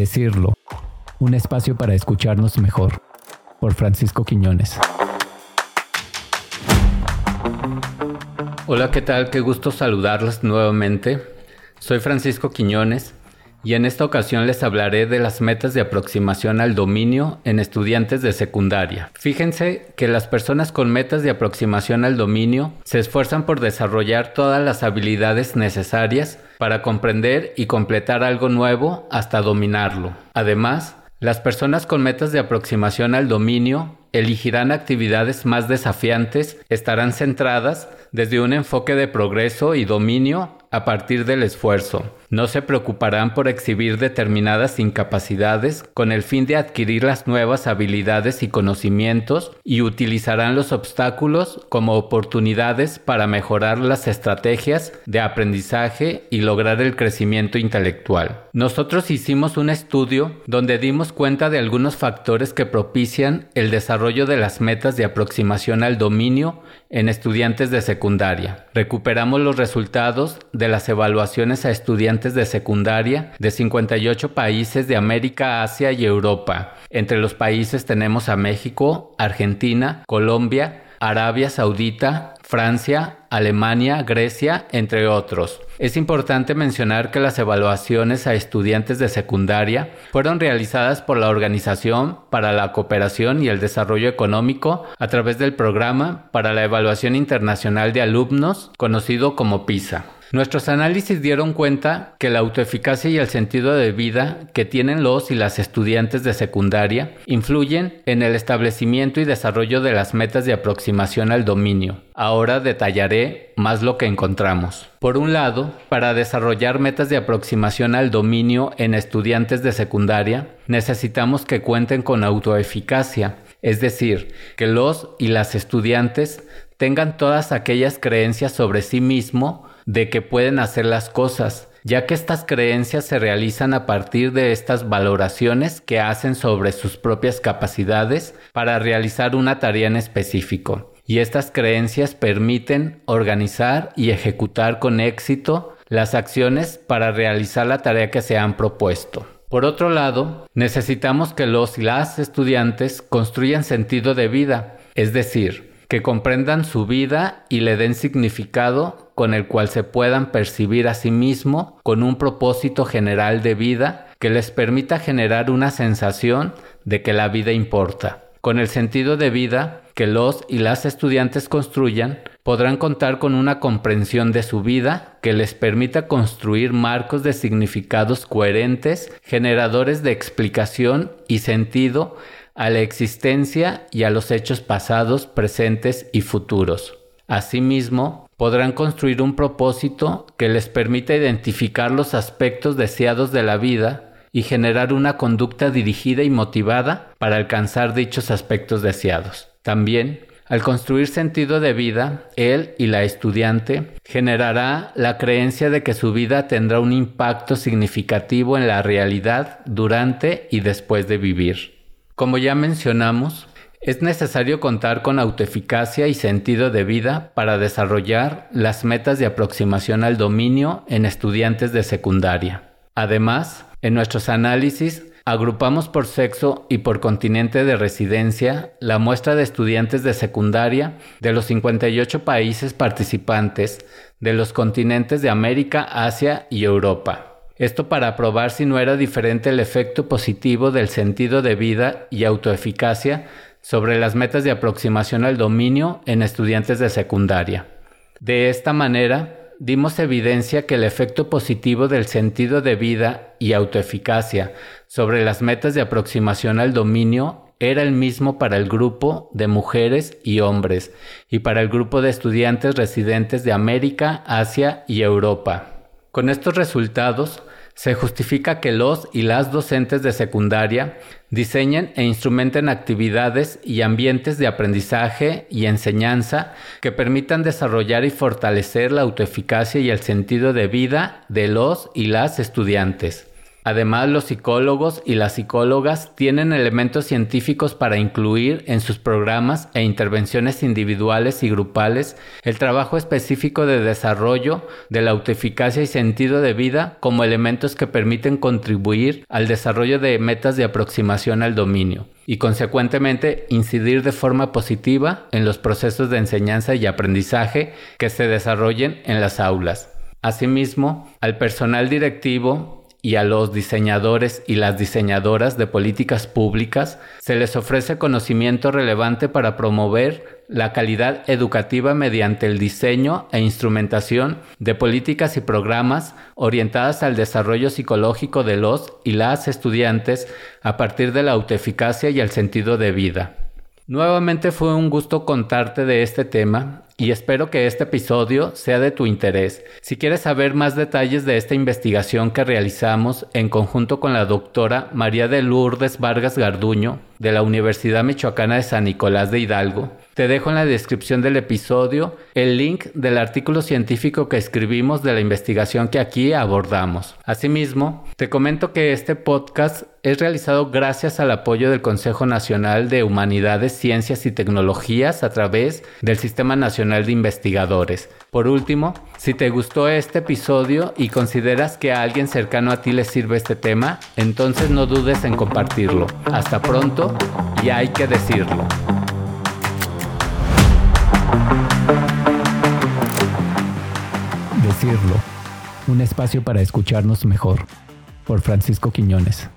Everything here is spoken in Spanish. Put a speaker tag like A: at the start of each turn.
A: Decirlo, un espacio para escucharnos mejor, por Francisco Quiñones.
B: Hola, ¿qué tal? Qué gusto saludarlos nuevamente. Soy Francisco Quiñones y en esta ocasión les hablaré de las metas de aproximación al dominio en estudiantes de secundaria. Fíjense que las personas con metas de aproximación al dominio se esfuerzan por desarrollar todas las habilidades necesarias para comprender y completar algo nuevo hasta dominarlo. Además, las personas con metas de aproximación al dominio elegirán actividades más desafiantes, estarán centradas desde un enfoque de progreso y dominio a partir del esfuerzo. No se preocuparán por exhibir determinadas incapacidades con el fin de adquirir las nuevas habilidades y conocimientos y utilizarán los obstáculos como oportunidades para mejorar las estrategias de aprendizaje y lograr el crecimiento intelectual. Nosotros hicimos un estudio donde dimos cuenta de algunos factores que propician el desarrollo de las metas de aproximación al dominio en estudiantes de secundaria. Recuperamos los resultados de las evaluaciones a estudiantes de secundaria de 58 países de América, Asia y Europa. Entre los países tenemos a México, Argentina, Colombia, Arabia Saudita, Francia, Alemania, Grecia, entre otros. Es importante mencionar que las evaluaciones a estudiantes de secundaria fueron realizadas por la Organización para la Cooperación y el Desarrollo Económico a través del Programa para la Evaluación Internacional de Alumnos, conocido como PISA. Nuestros análisis dieron cuenta que la autoeficacia y el sentido de vida que tienen los y las estudiantes de secundaria influyen en el establecimiento y desarrollo de las metas de aproximación al dominio. Ahora detallaré más lo que encontramos. Por un lado, para desarrollar metas de aproximación al dominio en estudiantes de secundaria, necesitamos que cuenten con autoeficacia, es decir, que los y las estudiantes tengan todas aquellas creencias sobre sí mismo de que pueden hacer las cosas, ya que estas creencias se realizan a partir de estas valoraciones que hacen sobre sus propias capacidades para realizar una tarea en específico. Y estas creencias permiten organizar y ejecutar con éxito las acciones para realizar la tarea que se han propuesto. Por otro lado, necesitamos que los y las estudiantes construyan sentido de vida, es decir, que comprendan su vida y le den significado con el cual se puedan percibir a sí mismo con un propósito general de vida que les permita generar una sensación de que la vida importa. Con el sentido de vida que los y las estudiantes construyan, podrán contar con una comprensión de su vida que les permita construir marcos de significados coherentes, generadores de explicación y sentido a la existencia y a los hechos pasados, presentes y futuros. Asimismo, podrán construir un propósito que les permita identificar los aspectos deseados de la vida y generar una conducta dirigida y motivada para alcanzar dichos aspectos deseados. También, al construir sentido de vida, él y la estudiante generará la creencia de que su vida tendrá un impacto significativo en la realidad durante y después de vivir. Como ya mencionamos, es necesario contar con autoeficacia y sentido de vida para desarrollar las metas de aproximación al dominio en estudiantes de secundaria. Además, en nuestros análisis agrupamos por sexo y por continente de residencia la muestra de estudiantes de secundaria de los 58 países participantes de los continentes de América, Asia y Europa. Esto para probar si no era diferente el efecto positivo del sentido de vida y autoeficacia sobre las metas de aproximación al dominio en estudiantes de secundaria. De esta manera, dimos evidencia que el efecto positivo del sentido de vida y autoeficacia sobre las metas de aproximación al dominio era el mismo para el grupo de mujeres y hombres y para el grupo de estudiantes residentes de América, Asia y Europa. Con estos resultados, se justifica que los y las docentes de secundaria diseñen e instrumenten actividades y ambientes de aprendizaje y enseñanza que permitan desarrollar y fortalecer la autoeficacia y el sentido de vida de los y las estudiantes. Además, los psicólogos y las psicólogas tienen elementos científicos para incluir en sus programas e intervenciones individuales y grupales el trabajo específico de desarrollo de la autoeficacia y sentido de vida como elementos que permiten contribuir al desarrollo de metas de aproximación al dominio y consecuentemente incidir de forma positiva en los procesos de enseñanza y aprendizaje que se desarrollen en las aulas. Asimismo, al personal directivo y a los diseñadores y las diseñadoras de políticas públicas se les ofrece conocimiento relevante para promover la calidad educativa mediante el diseño e instrumentación de políticas y programas orientadas al desarrollo psicológico de los y las estudiantes a partir de la autoeficacia y el sentido de vida. Nuevamente fue un gusto contarte de este tema y espero que este episodio sea de tu interés. Si quieres saber más detalles de esta investigación que realizamos en conjunto con la doctora María de Lourdes Vargas Garduño de la Universidad Michoacana de San Nicolás de Hidalgo, te dejo en la descripción del episodio el link del artículo científico que escribimos de la investigación que aquí abordamos. Asimismo, te comento que este podcast es realizado gracias al apoyo del Consejo Nacional de Humanidades, Ciencias y Tecnologías a través del Sistema Nacional de Investigadores. Por último, si te gustó este episodio y consideras que a alguien cercano a ti le sirve este tema, entonces no dudes en compartirlo. Hasta pronto y hay que decirlo.
A: Decirlo. Un espacio para escucharnos mejor. Por Francisco Quiñones.